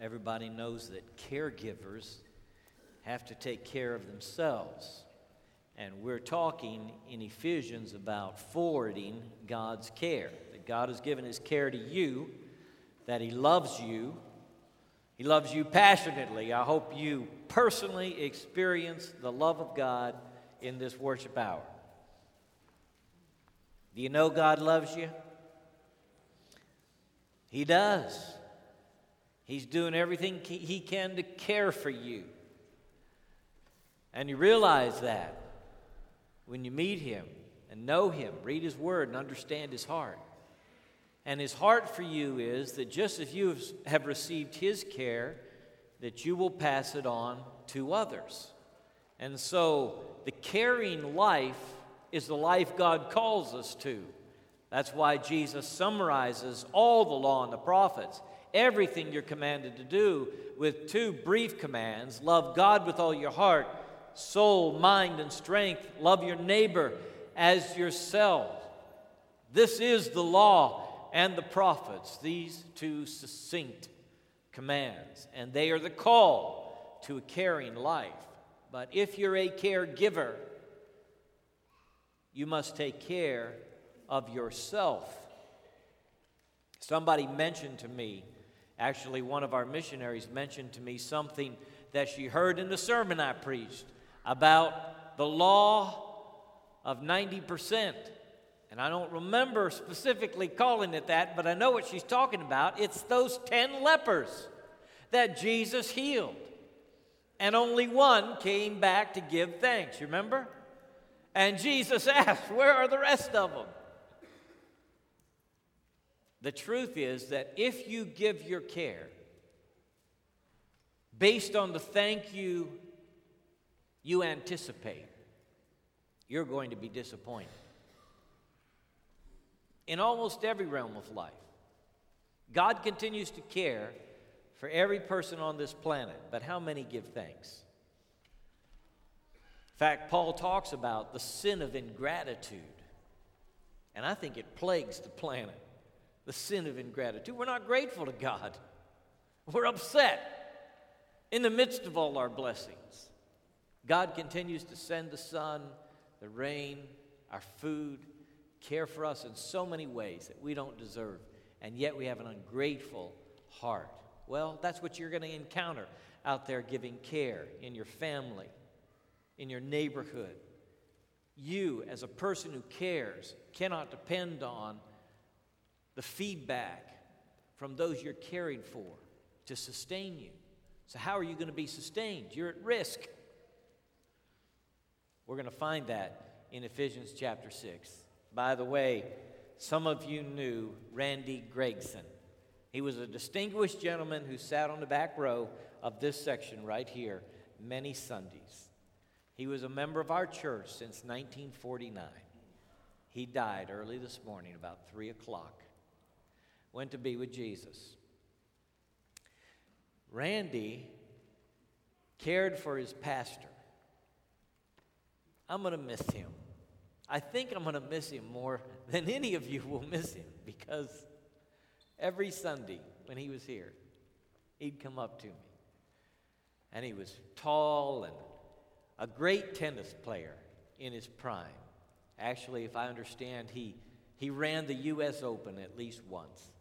everybody knows that caregivers have to take care of themselves. And we're talking in Ephesians about forwarding God's care. That God has given His care to you, that He loves you. He loves you passionately. I hope you personally experience the love of God in this worship hour. Do you know God loves you? He does. He's doing everything he can to care for you. And you realize that when you meet him and know him, read his word, and understand his heart. And his heart for you is that just as you have received his care, that you will pass it on to others. And so the caring life is the life God calls us to. That's why Jesus summarizes all the law and the prophets, everything you're commanded to do, with two brief commands love God with all your heart, soul, mind, and strength, love your neighbor as yourself. This is the law and the prophets, these two succinct commands, and they are the call to a caring life. But if you're a caregiver, you must take care of yourself. Somebody mentioned to me, actually, one of our missionaries mentioned to me something that she heard in the sermon I preached about the law of 90%. And I don't remember specifically calling it that, but I know what she's talking about. It's those 10 lepers that Jesus healed. And only one came back to give thanks, you remember? And Jesus asked, Where are the rest of them? The truth is that if you give your care based on the thank you you anticipate, you're going to be disappointed. In almost every realm of life, God continues to care for every person on this planet, but how many give thanks? In fact, Paul talks about the sin of ingratitude, and I think it plagues the planet the sin of ingratitude. We're not grateful to God, we're upset in the midst of all our blessings. God continues to send the sun, the rain, our food, care for us in so many ways that we don't deserve, and yet we have an ungrateful heart. Well, that's what you're going to encounter out there giving care in your family, in your neighborhood. You, as a person who cares, cannot depend on the feedback from those you're caring for to sustain you. So, how are you going to be sustained? You're at risk. We're going to find that in Ephesians chapter 6. By the way, some of you knew Randy Gregson. He was a distinguished gentleman who sat on the back row of this section right here many Sundays. He was a member of our church since 1949. He died early this morning, about 3 o'clock went to be with Jesus. Randy cared for his pastor. I'm going to miss him. I think I'm going to miss him more than any of you will miss him because every Sunday when he was here, he'd come up to me. And he was tall and a great tennis player in his prime. Actually, if I understand, he, he ran the U.S. Open at least once.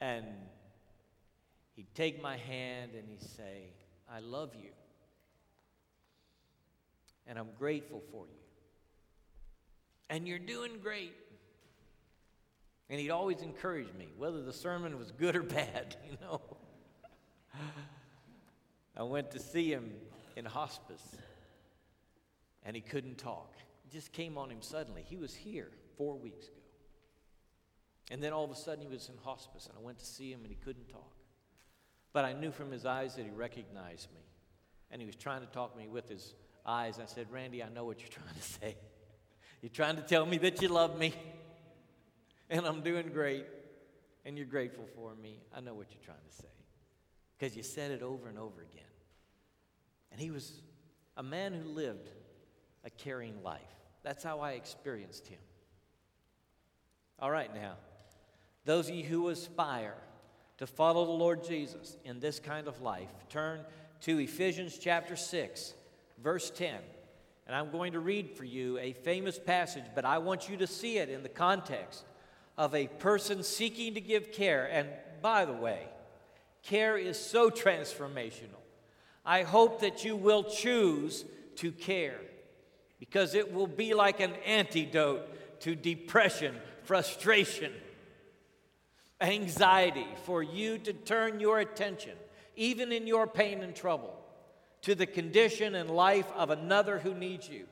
And he'd take my hand and he'd say, I love you. And I'm grateful for you. And you're doing great. And he'd always encourage me, whether the sermon was good or bad, you know. I went to see him in hospice, and he couldn't talk. It just came on him suddenly. He was here four weeks ago. And then all of a sudden he was in hospice, and I went to see him, and he couldn't talk. But I knew from his eyes that he recognized me. And he was trying to talk to me with his eyes. I said, Randy, I know what you're trying to say. You're trying to tell me that you love me, and I'm doing great, and you're grateful for me. I know what you're trying to say. Because you said it over and over again. And he was a man who lived a caring life. That's how I experienced him. All right, now. Those of you who aspire to follow the Lord Jesus in this kind of life, turn to Ephesians chapter 6, verse 10. And I'm going to read for you a famous passage, but I want you to see it in the context of a person seeking to give care. And by the way, care is so transformational. I hope that you will choose to care because it will be like an antidote to depression, frustration, anxiety, for you to turn your attention, even in your pain and trouble, to the condition and life of another who needs you.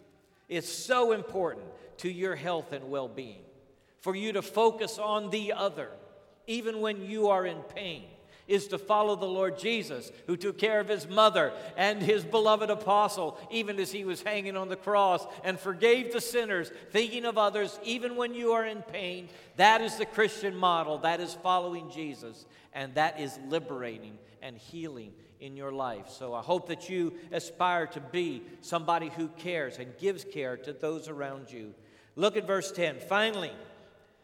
It's so important to your health and well being for you to focus on the other, even when you are in pain is to follow the Lord Jesus, who took care of his mother and his beloved apostle, even as he was hanging on the cross, and forgave the sinners, thinking of others, even when you are in pain. That is the Christian model. That is following Jesus, and that is liberating and healing in your life. So I hope that you aspire to be somebody who cares and gives care to those around you. Look at verse 10. Finally,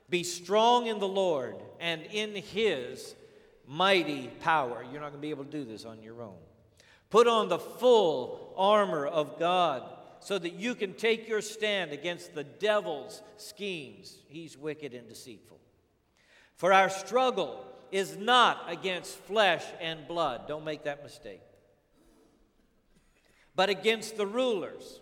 be strong in the Lord and in his mighty power. You're not going to be able to do this on your own. Put on the full armor of God so that you can take your stand against the devil's schemes. He's wicked and deceitful. For our struggle is not against flesh and blood. Don't make that mistake. But against the rulers,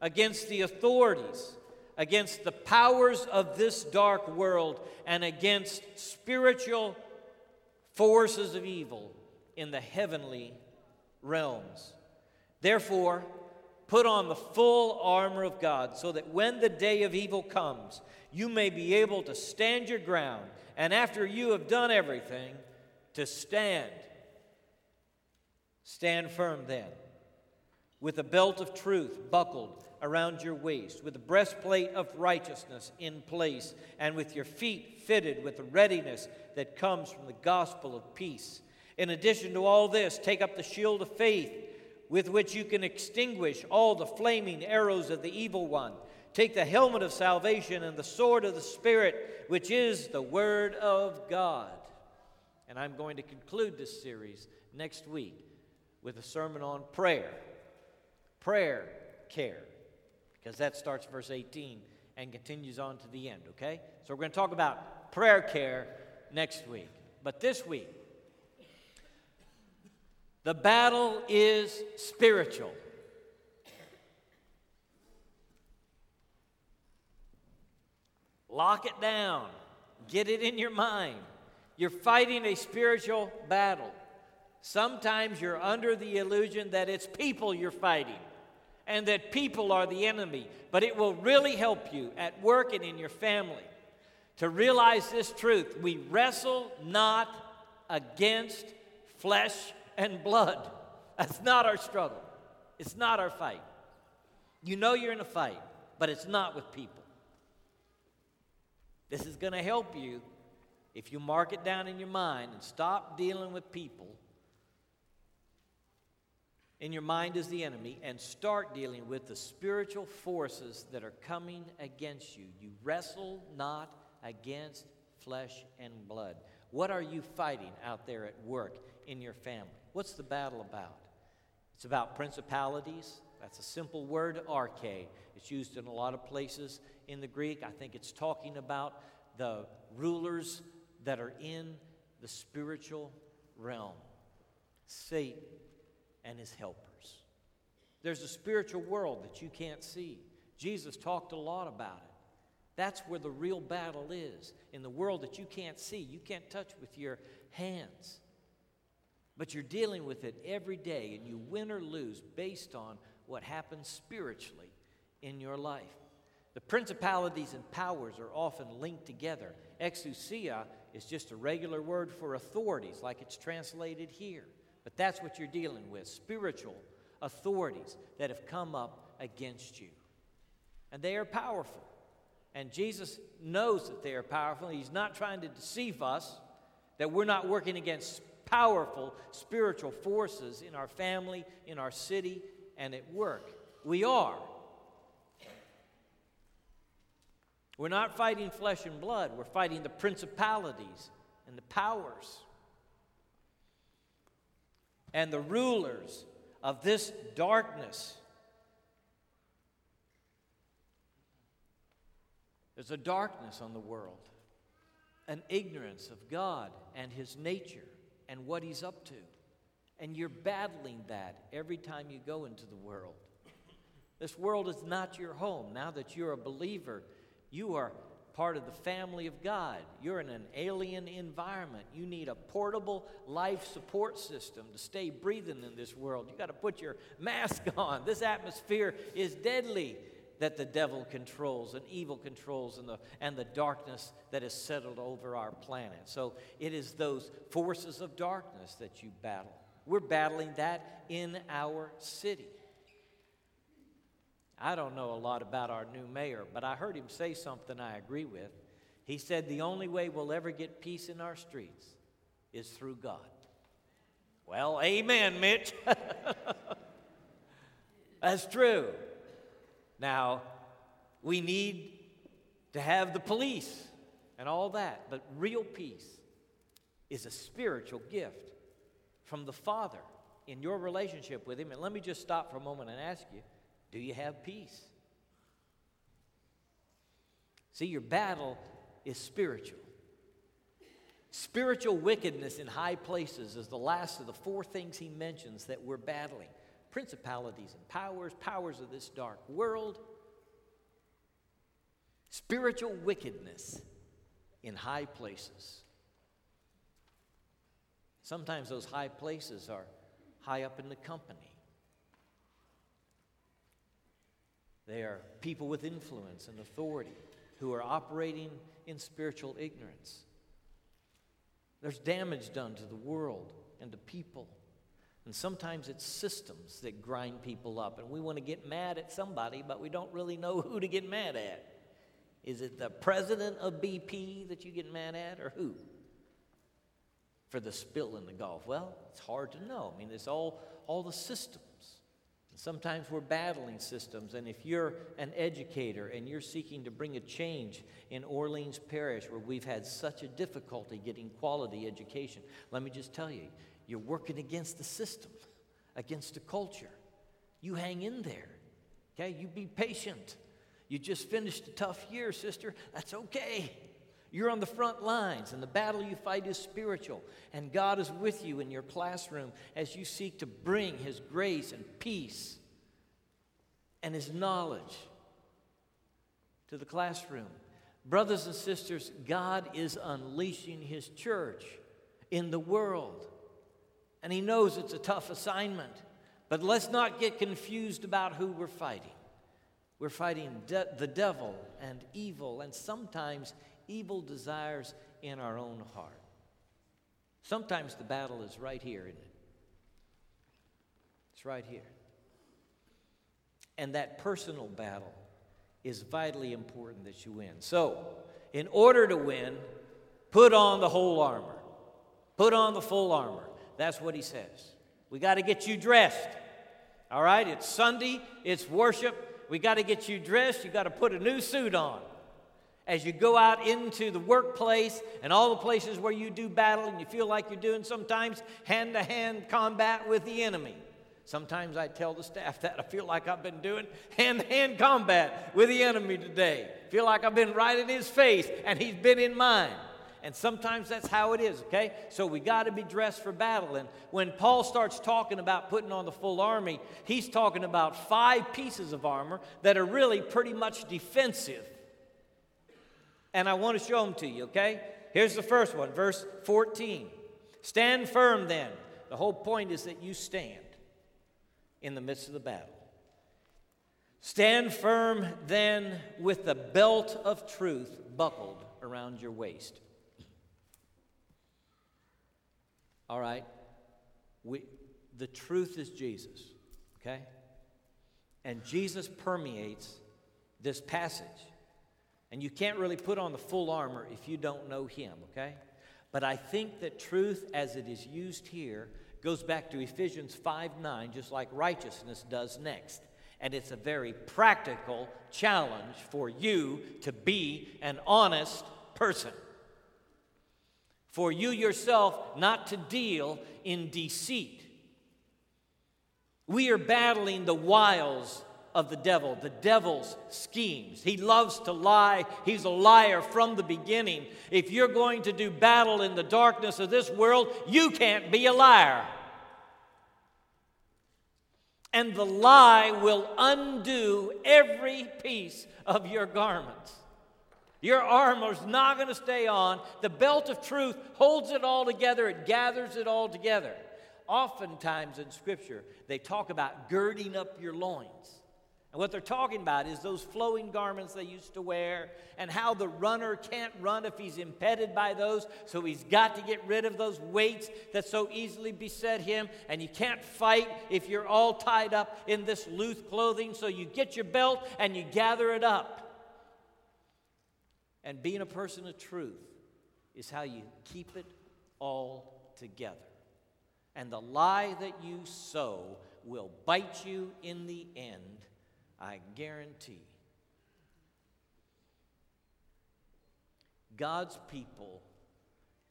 against the authorities, against the powers of this dark world, and against spiritual forces of evil in the heavenly realms. Therefore, put on the full armor of God so that when the day of evil comes, you may be able to stand your ground, and after you have done everything, to stand. Stand firm then, with a belt of truth buckled around your waist, with the breastplate of righteousness in place, and with your feet fitted with the readiness that comes from the gospel of peace. In addition to all this, take up the shield of faith with which you can extinguish all the flaming arrows of the evil one. Take the helmet of salvation and the sword of the Spirit, which is the Word of God. And I'm going to conclude this series next week with a sermon on prayer. Prayer, care because that starts verse 18 and continues on to the end, okay? So we're going to talk about prayer care next week. But this week, the battle is spiritual. Lock it down, get it in your mind. You're fighting a spiritual battle. Sometimes you're under the illusion that it's people you're fighting and that people are the enemy. But it will really help you at work and in your family to realize this truth. We wrestle not against flesh and blood. That's not our struggle, it's not our fight. You know you're in a fight, but it's not with people. This is going to help you if you mark it down in your mind and stop dealing with people in your mind is the enemy and start dealing with the spiritual forces that are coming against you. You wrestle not against flesh and blood. What are you fighting out there at work in your family? What's the battle about? It's about principalities. That's a simple word, arche. It's used in a lot of places in the Greek. I think it's talking about the rulers that are in the spiritual realm. Satan and his helpers. There's a spiritual world that you can't see. Jesus talked a lot about it. That's where the real battle is in the world that you can't see, you can't touch with your hands. But you're dealing with it every day, and you win or lose based on what happens spiritually in your life. The principalities and powers are often linked together. Exousia is just a regular word for authorities, like it's translated here. But that's what you're dealing with spiritual authorities that have come up against you. And they are powerful. And Jesus knows that they are powerful. He's not trying to deceive us, that we're not working against powerful spiritual forces in our family, in our city, and at work. We are. We're not fighting flesh and blood, we're fighting the principalities and the powers and the rulers of this darkness. There's a darkness on the world, an ignorance of God and His nature and what He's up to. And you're battling that every time you go into the world. This world is not your home. Now that you're a believer, you are part of the family of God. You're in an alien environment. You need a portable life support system to stay breathing in this world. You got to put your mask on. This atmosphere is deadly that the devil controls and evil controls and the, and the darkness that has settled over our planet. So it is those forces of darkness that you battle. We're battling that in our city. I don't know a lot about our new mayor, but I heard him say something I agree with. He said, The only way we'll ever get peace in our streets is through God. Well, amen, Mitch. That's true. Now, we need to have the police and all that, but real peace is a spiritual gift from the Father in your relationship with Him. And let me just stop for a moment and ask you do you have peace? See, your battle is spiritual. Spiritual wickedness in high places is the last of the four things he mentions that we're battling principalities and powers, powers of this dark world, spiritual wickedness in high places. Sometimes those high places are high up in the company. They are people with influence and authority who are operating in spiritual ignorance. There's damage done to the world and to people. And sometimes it's systems that grind people up. And we want to get mad at somebody, but we don't really know who to get mad at. Is it the president of BP that you get mad at, or who? For the spill in the Gulf? Well, it's hard to know. I mean, it's all, all the systems. Sometimes we're battling systems, and if you're an educator and you're seeking to bring a change in Orleans Parish where we've had such a difficulty getting quality education, let me just tell you, you're working against the system, against the culture. You hang in there, okay? You be patient. You just finished a tough year, sister. That's okay. You're on the front lines, and the battle you fight is spiritual. And God is with you in your classroom as you seek to bring His grace and peace and His knowledge to the classroom. Brothers and sisters, God is unleashing His church in the world. And He knows it's a tough assignment. But let's not get confused about who we're fighting. We're fighting de- the devil and evil, and sometimes evil desires in our own heart. Sometimes the battle is right here, isn't it? It's right here. And that personal battle is vitally important that you win. So, in order to win, put on the whole armor. Put on the full armor. That's what he says. We got to get you dressed. All right? It's Sunday, it's worship. We got to get you dressed. You got to put a new suit on as you go out into the workplace and all the places where you do battle and you feel like you're doing sometimes hand to hand combat with the enemy. Sometimes I tell the staff that I feel like I've been doing hand to hand combat with the enemy today. Feel like I've been right in his face and he's been in mine. And sometimes that's how it is, okay? So we got to be dressed for battle. And when Paul starts talking about putting on the full army, he's talking about five pieces of armor that are really pretty much defensive and I want to show them to you, okay? Here's the first one, verse 14. Stand firm then. The whole point is that you stand in the midst of the battle. Stand firm then with the belt of truth buckled around your waist. All right? We, the truth is Jesus, okay? And Jesus permeates this passage. And you can't really put on the full armor if you don't know Him, okay? But I think that truth as it is used here goes back to Ephesians 5 9, just like righteousness does next. And it's a very practical challenge for you to be an honest person. For you yourself not to deal in deceit We are battling the wiles of the devil, the devil's schemes. He loves to lie. He's a liar from the beginning. If you're going to do battle in the darkness of this world, you can't be a liar. And the lie will undo every piece of your garments. Your armor's not going to stay on. The belt of truth holds it all together, it gathers it all together. Oftentimes in Scripture, they talk about girding up your loins. What they're talking about is those flowing garments they used to wear, and how the runner can't run if he's impeded by those. So he's got to get rid of those weights that so easily beset him. And you can't fight if you're all tied up in this loose clothing. So you get your belt and you gather it up. And being a person of truth is how you keep it all together. And the lie that you sow will bite you in the end I guarantee. God's people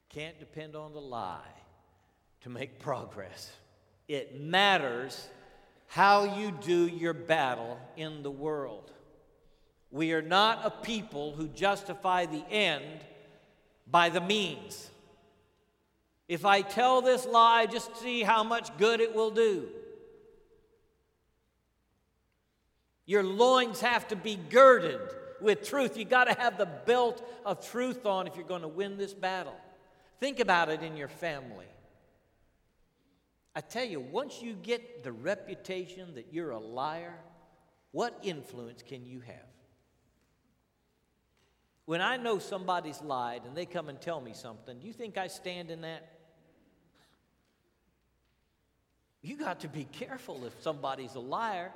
can't depend on the lie to make progress. It matters how you do your battle in the world. We are not a people who justify the end by the means. If I tell this lie, just see how much good it will do. Your loins have to be girded with truth. You got to have the belt of truth on if you're going to win this battle. Think about it in your family. I tell you, once you get the reputation that you're a liar, what influence can you have? When I know somebody's lied and they come and tell me something, do you think I stand in that? You got to be careful if somebody's a liar.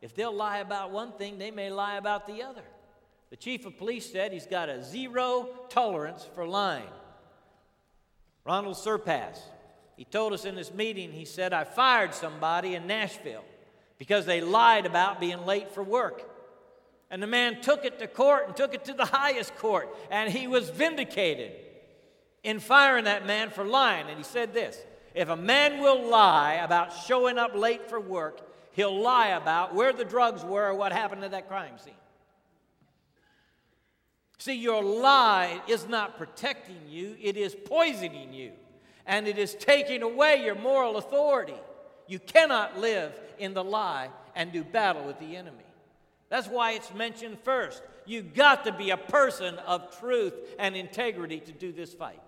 If they'll lie about one thing, they may lie about the other. The chief of police said he's got a zero tolerance for lying. Ronald Serpas, he told us in this meeting, he said, I fired somebody in Nashville because they lied about being late for work. And the man took it to court and took it to the highest court, and he was vindicated in firing that man for lying. And he said this If a man will lie about showing up late for work, he'll lie about where the drugs were or what happened at that crime scene. See, your lie is not protecting you, it is poisoning you, and it is taking away your moral authority. You cannot live in the lie and do battle with the enemy. That's why it's mentioned first. You've got to be a person of truth and integrity to do this fight.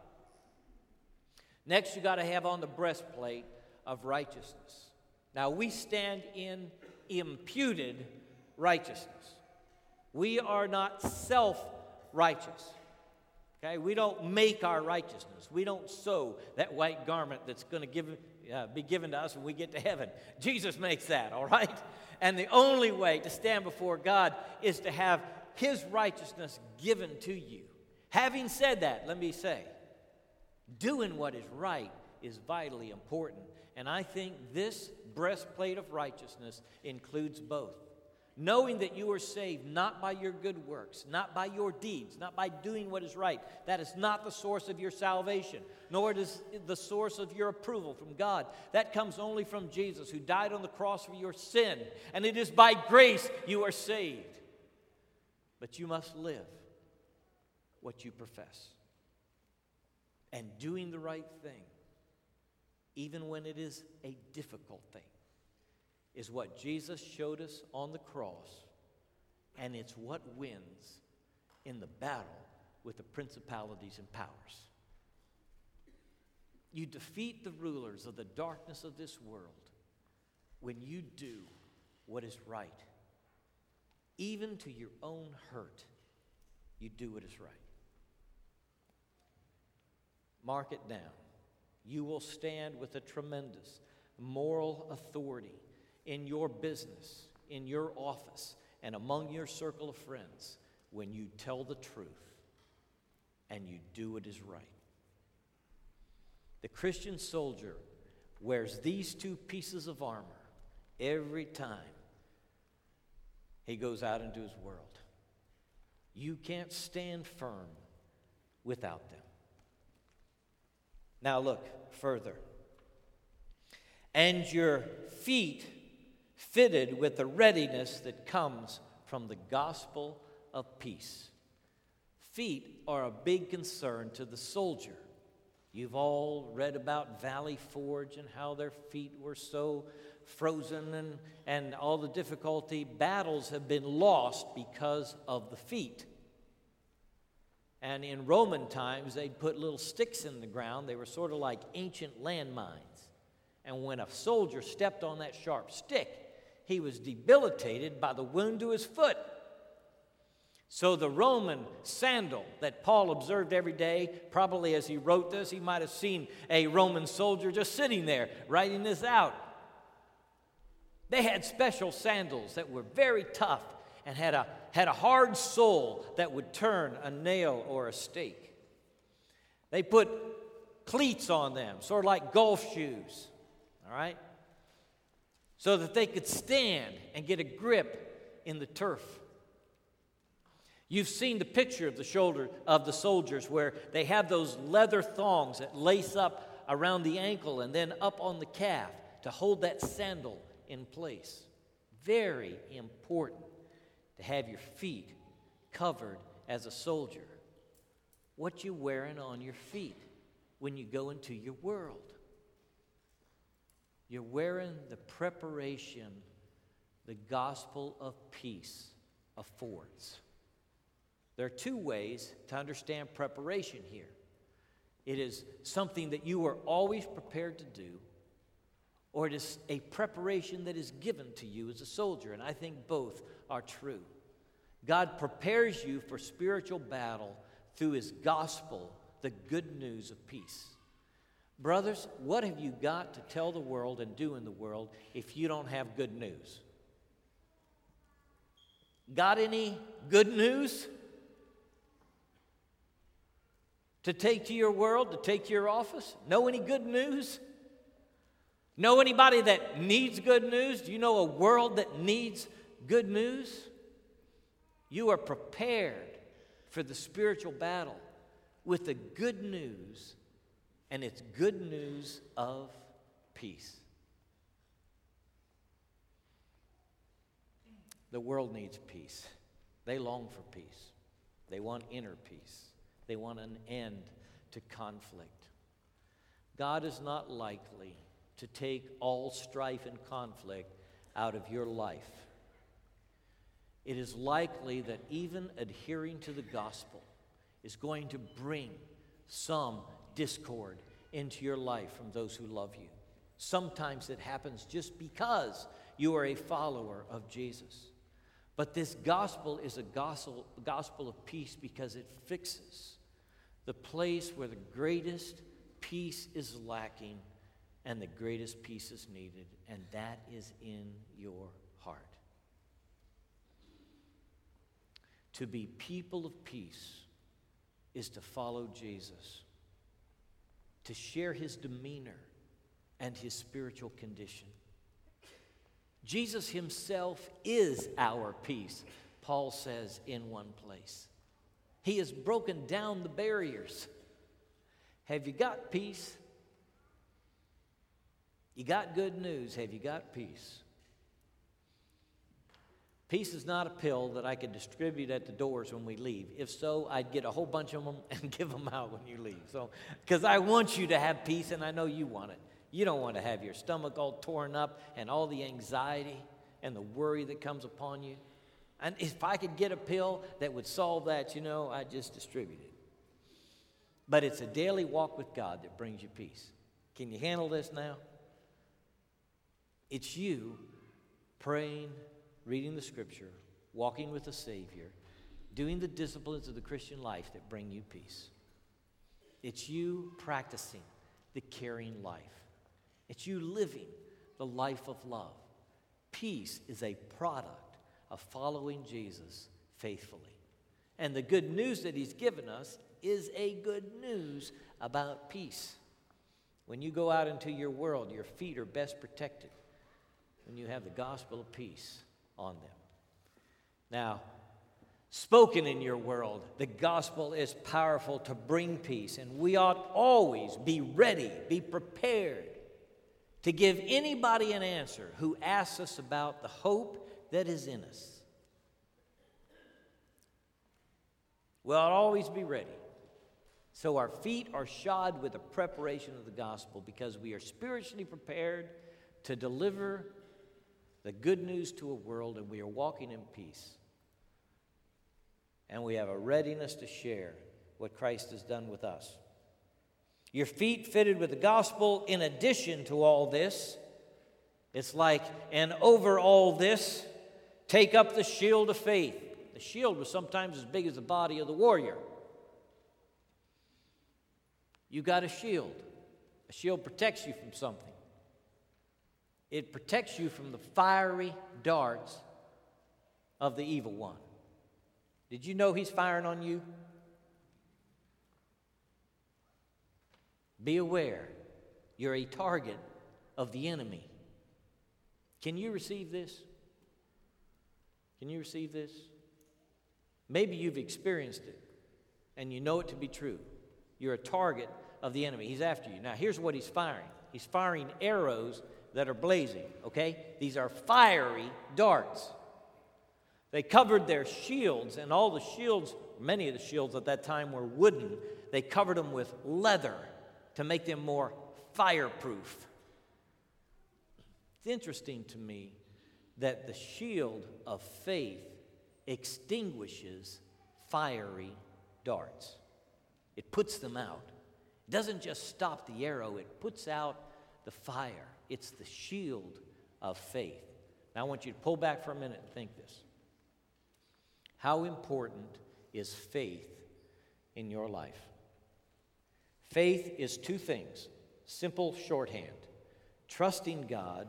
Next, you've got to have on the breastplate of righteousness. Now, we stand in imputed righteousness. We are not self righteous. Okay? We don't make our righteousness. We don't sew that white garment that's going to give, uh, be given to us when we get to heaven. Jesus makes that, all right? And the only way to stand before God is to have His righteousness given to you. Having said that, let me say, doing what is right is vitally important. And I think this breastplate of righteousness includes both. Knowing that you are saved not by your good works, not by your deeds, not by doing what is right. That is not the source of your salvation, nor is the source of your approval from God. That comes only from Jesus, who died on the cross for your sin. And it is by grace you are saved. But you must live what you profess. And doing the right thing even when it is a difficult thing, is what Jesus showed us on the cross, and it's what wins in the battle with the principalities and powers. You defeat the rulers of the darkness of this world when you do what is right. Even to your own hurt, you do what is right. Mark it down you will stand with a tremendous moral authority in your business, in your office, and among your circle of friends when you tell the truth and you do what is right. The Christian soldier wears these two pieces of armor every time he goes out into his world. You can't stand firm without them. Now look further. And your feet fitted with the readiness that comes from the gospel of peace. Feet are a big concern to the soldier. You've all read about Valley Forge and how their feet were so frozen and, and all the difficulty. Battles have been lost because of the feet. And in Roman times, they'd put little sticks in the ground. They were sort of like ancient landmines. And when a soldier stepped on that sharp stick, he was debilitated by the wound to his foot. So the Roman sandal that Paul observed every day, probably as he wrote this, he might have seen a Roman soldier just sitting there writing this out. They had special sandals that were very tough and had a, had a hard sole that would turn a nail or a stake. They put cleats on them, sort of like golf shoes, all right? So that they could stand and get a grip in the turf. You've seen the picture of the shoulder of the soldiers where they have those leather thongs that lace up around the ankle and then up on the calf to hold that sandal in place. Very important to have your feet covered as a soldier. What you wearing on your feet when you go into your world? You're wearing the preparation the gospel of peace affords. There are two ways to understand preparation here. It is something that you are always prepared to do, or it is a preparation that is given to you as a soldier. And I think both are true. God prepares you for spiritual battle through his gospel, the good news of peace. Brothers, what have you got to tell the world and do in the world if you don't have good news? Got any good news to take to your world, to take to your office? Know any good news? Know anybody that needs good news? Do you know a world that needs good news? You are prepared for the spiritual battle with the good news, and it's good news of peace. The world needs peace. They long for peace. They want inner peace. They want an end to conflict. God is not likely to take all strife and conflict out of your life it is likely that even adhering to the gospel is going to bring some discord into your life from those who love you. Sometimes it happens just because you are a follower of Jesus. But this gospel is a gospel, gospel of peace because it fixes the place where the greatest peace is lacking and the greatest peace is needed, and that is in your heart. To be people of peace is to follow Jesus, to share his demeanor and his spiritual condition. Jesus himself is our peace, Paul says in one place. He has broken down the barriers. Have you got peace? You got good news. Have you got peace? Peace is not a pill that I could distribute at the doors when we leave. If so, I'd get a whole bunch of them and give them out when you leave. So, because I want you to have peace and I know you want it. You don't want to have your stomach all torn up and all the anxiety and the worry that comes upon you. And if I could get a pill that would solve that, you know, I'd just distribute it. But it's a daily walk with God that brings you peace. Can you handle this now? It's you praying reading the scripture, walking with the Savior, doing the disciplines of the Christian life that bring you peace. It's you practicing the caring life, it's you living the life of love. Peace is a product of following Jesus faithfully. And the good news that He's given us is a good news about peace. When you go out into your world, your feet are best protected when you have the gospel of peace on them. Now, spoken in your world, the gospel is powerful to bring peace, and we ought always be ready, be prepared to give anybody an answer who asks us about the hope that is in us. We'll always be ready. So our feet are shod with the preparation of the gospel because we are spiritually prepared to deliver the good news to a world and we are walking in peace. And we have a readiness to share what Christ has done with us. Your feet fitted with the gospel, in addition to all this, it's like, and over all this, take up the shield of faith. The shield was sometimes as big as the body of the warrior. You got a shield. A shield protects you from something. It protects you from the fiery darts of the evil one. Did you know he's firing on you? Be aware, you're a target of the enemy. Can you receive this? Can you receive this? Maybe you've experienced it and you know it to be true. You're a target of the enemy. He's after you. Now, here's what he's firing he's firing arrows that are blazing, okay? These are fiery darts. They covered their shields, and all the shields, many of the shields at that time were wooden. They covered them with leather to make them more fireproof. It's interesting to me that the shield of faith extinguishes fiery darts, it puts them out. It doesn't just stop the arrow, it puts out the fire. It's the shield of faith. Now, I want you to pull back for a minute and think this. How important is faith in your life? Faith is two things simple shorthand trusting God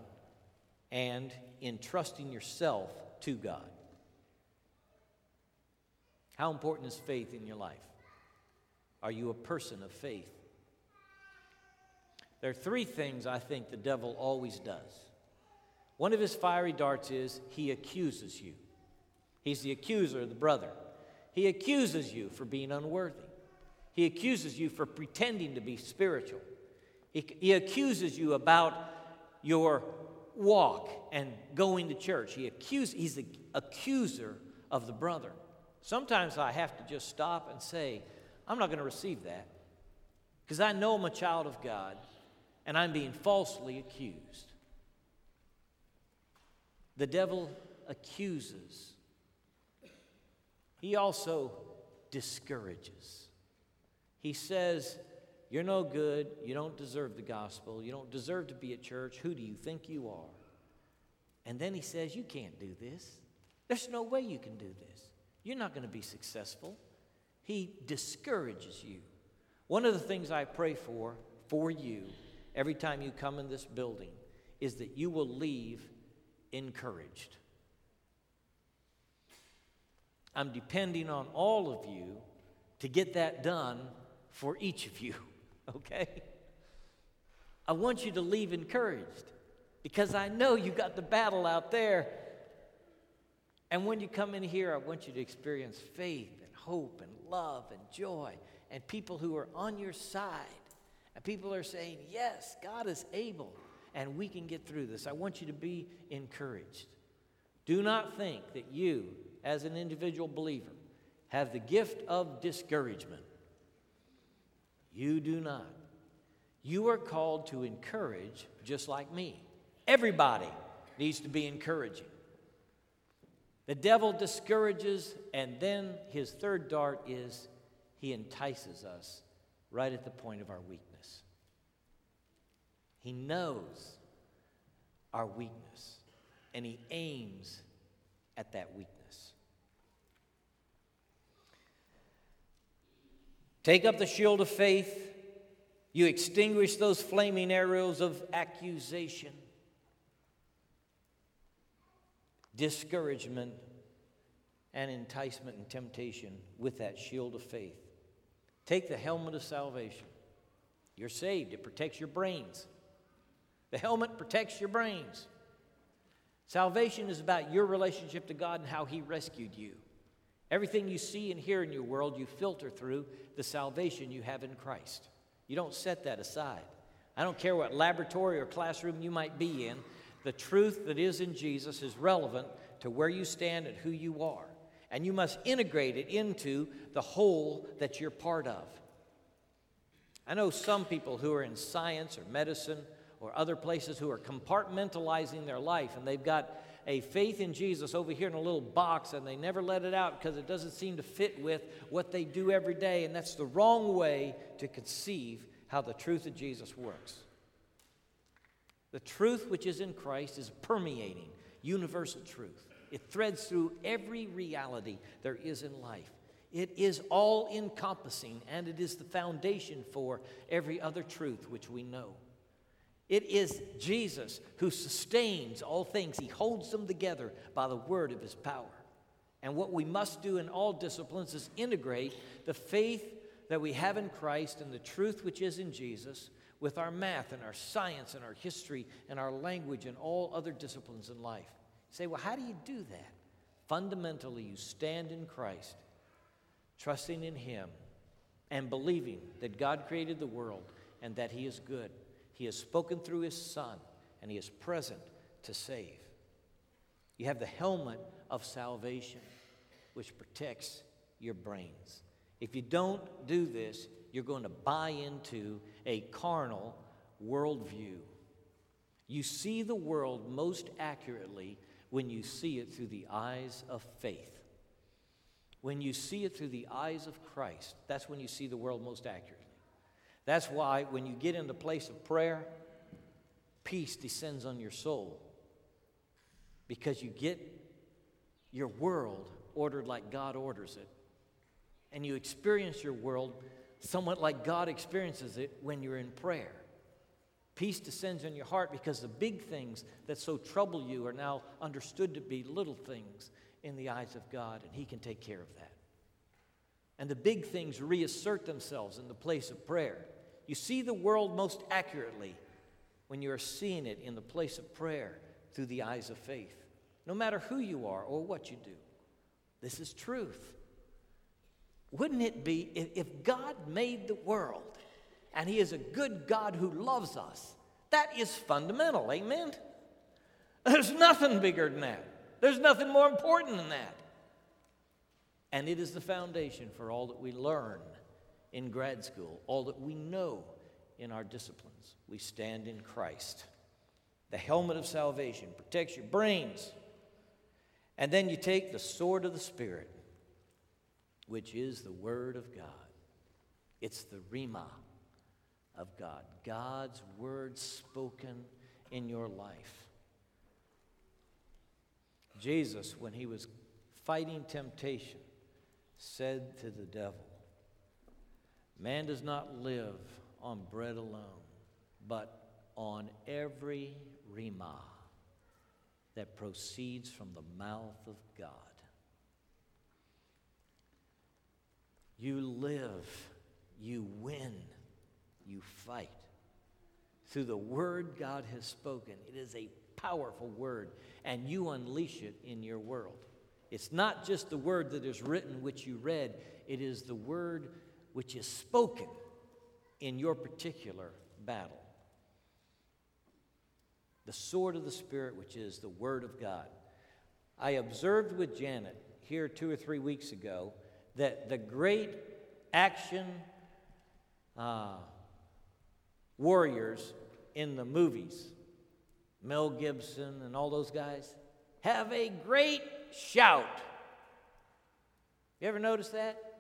and entrusting yourself to God. How important is faith in your life? Are you a person of faith? There are three things I think the devil always does. One of his fiery darts is he accuses you. He's the accuser of the brother. He accuses you for being unworthy. He accuses you for pretending to be spiritual. He, he accuses you about your walk and going to church. He accuse, he's the accuser of the brother. Sometimes I have to just stop and say, I'm not going to receive that because I know I'm a child of God and I'm being falsely accused. The devil accuses, he also discourages. He says, You're no good. You don't deserve the gospel. You don't deserve to be at church. Who do you think you are? And then he says, You can't do this. There's no way you can do this. You're not going to be successful. He discourages you. One of the things I pray for, for you, every time you come in this building is that you will leave encouraged. I'm depending on all of you to get that done for each of you, okay? I want you to leave encouraged because I know you got the battle out there. And when you come in here, I want you to experience faith and hope and love and joy and people who are on your side and people are saying, Yes, God is able, and we can get through this. I want you to be encouraged. Do not think that you, as an individual believer, have the gift of discouragement. You do not. You are called to encourage just like me. Everybody needs to be encouraging. The devil discourages, and then his third dart is he entices us right at the point of our weakness. He knows our weakness, and He aims at that weakness. Take up the shield of faith. You extinguish those flaming arrows of accusation, discouragement, and enticement and temptation with that shield of faith. Take the helmet of salvation. You're saved, it protects your brains. The helmet protects your brains. Salvation is about your relationship to God and how He rescued you. Everything you see and hear in your world, you filter through the salvation you have in Christ. You don't set that aside. I don't care what laboratory or classroom you might be in, the truth that is in Jesus is relevant to where you stand and who you are. And you must integrate it into the whole that you're part of. I know some people who are in science or medicine or other places who are compartmentalizing their life and they've got a faith in Jesus over here in a little box and they never let it out because it doesn't seem to fit with what they do every day. And that's the wrong way to conceive how the truth of Jesus works. The truth which is in Christ is permeating universal truth. It threads through every reality there is in life. It is all encompassing and it is the foundation for every other truth which we know. It is Jesus who sustains all things. He holds them together by the word of his power. And what we must do in all disciplines is integrate the faith that we have in Christ and the truth which is in Jesus with our math and our science and our history and our language and all other disciplines in life. You say, well, how do you do that? Fundamentally, you stand in Christ, trusting in Him, and believing that God created the world and that He is good he has spoken through His Son, and He is present to save. You have the helmet of salvation, which protects your brains. If you don't do this, you're going to buy into a carnal worldview. You see the world most accurately when you see it through the eyes of faith. When you see it through the eyes of Christ, that's when you see the world most accurately. That's why when you get in the place of prayer, peace descends on your soul because you get your world ordered like God orders it. And you experience your world somewhat like God experiences it when you're in prayer. Peace descends on your heart because the big things that so trouble you are now understood to be little things in the eyes of God, and He can take care of that. And the big things reassert themselves in the place of prayer. You see the world most accurately when you are seeing it in the place of prayer through the eyes of faith, no matter who you are or what you do. This is truth. Wouldn't it be if God made the world and He is a good God who loves us? That is fundamental, amen? There's nothing bigger than that. There's nothing more important than that. And it is the foundation for all that we learn in grad school, all that we know in our disciplines. We stand in Christ. The helmet of salvation protects your brains. And then you take the sword of the Spirit, which is the Word of God. It's the rhema of God, God's Word spoken in your life. Jesus, when he was fighting temptation, said to the devil, Man does not live on bread alone, but on every rhema that proceeds from the mouth of God. You live, you win, you fight. Through the word God has spoken, it is a powerful word, and you unleash it in your world. It's not just the word that is written, which you read, it is the word which is spoken in your particular battle. The sword of the Spirit, which is the Word of God. I observed with Janet here two or three weeks ago that the great action uh, warriors in the movies, Mel Gibson and all those guys, have a great shout. You ever notice that?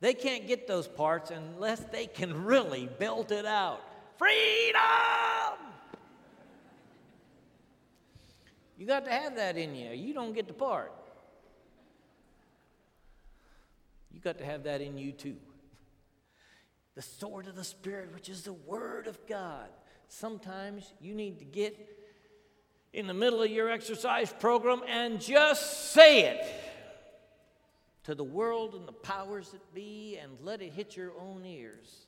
They can't get those parts unless they can really belt it out. Freedom! You got to have that in you. You don't get the part. You got to have that in you too. The sword of the Spirit, which is the Word of God. Sometimes you need to get in the middle of your exercise program and just say it to the world and the powers that be and let it hit your own ears.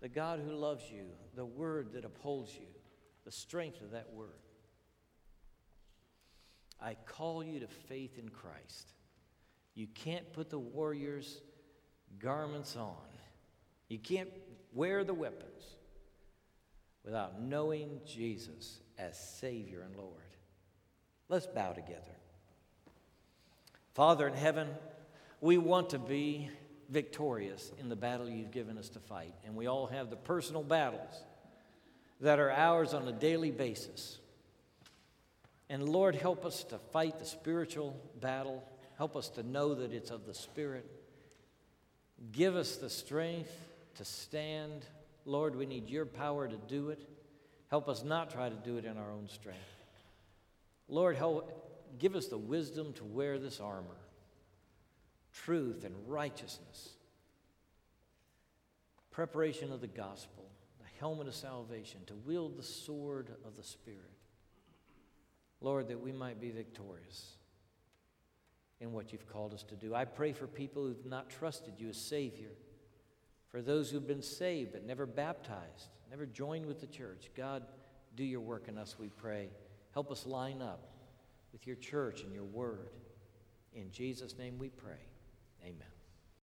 The God who loves you, the word that upholds you, the strength of that word. I call you to faith in Christ. You can't put the warrior's garments on, you can't wear the weapons without knowing Jesus as Savior and Lord. Let's bow together. Father in heaven, we want to be victorious in the battle you've given us to fight. And we all have the personal battles that are ours on a daily basis. And Lord, help us to fight the spiritual battle. Help us to know that it's of the Spirit. Give us the strength to stand. Lord, we need your power to do it. Help us not try to do it in our own strength. Lord, help, give us the wisdom to wear this armor truth and righteousness, preparation of the gospel, the helmet of salvation, to wield the sword of the Spirit. Lord, that we might be victorious in what you've called us to do. I pray for people who've not trusted you as Savior, for those who've been saved but never baptized, never joined with the church. God, do your work in us, we pray. Help us line up with your church and your word. In Jesus' name we pray. Amen.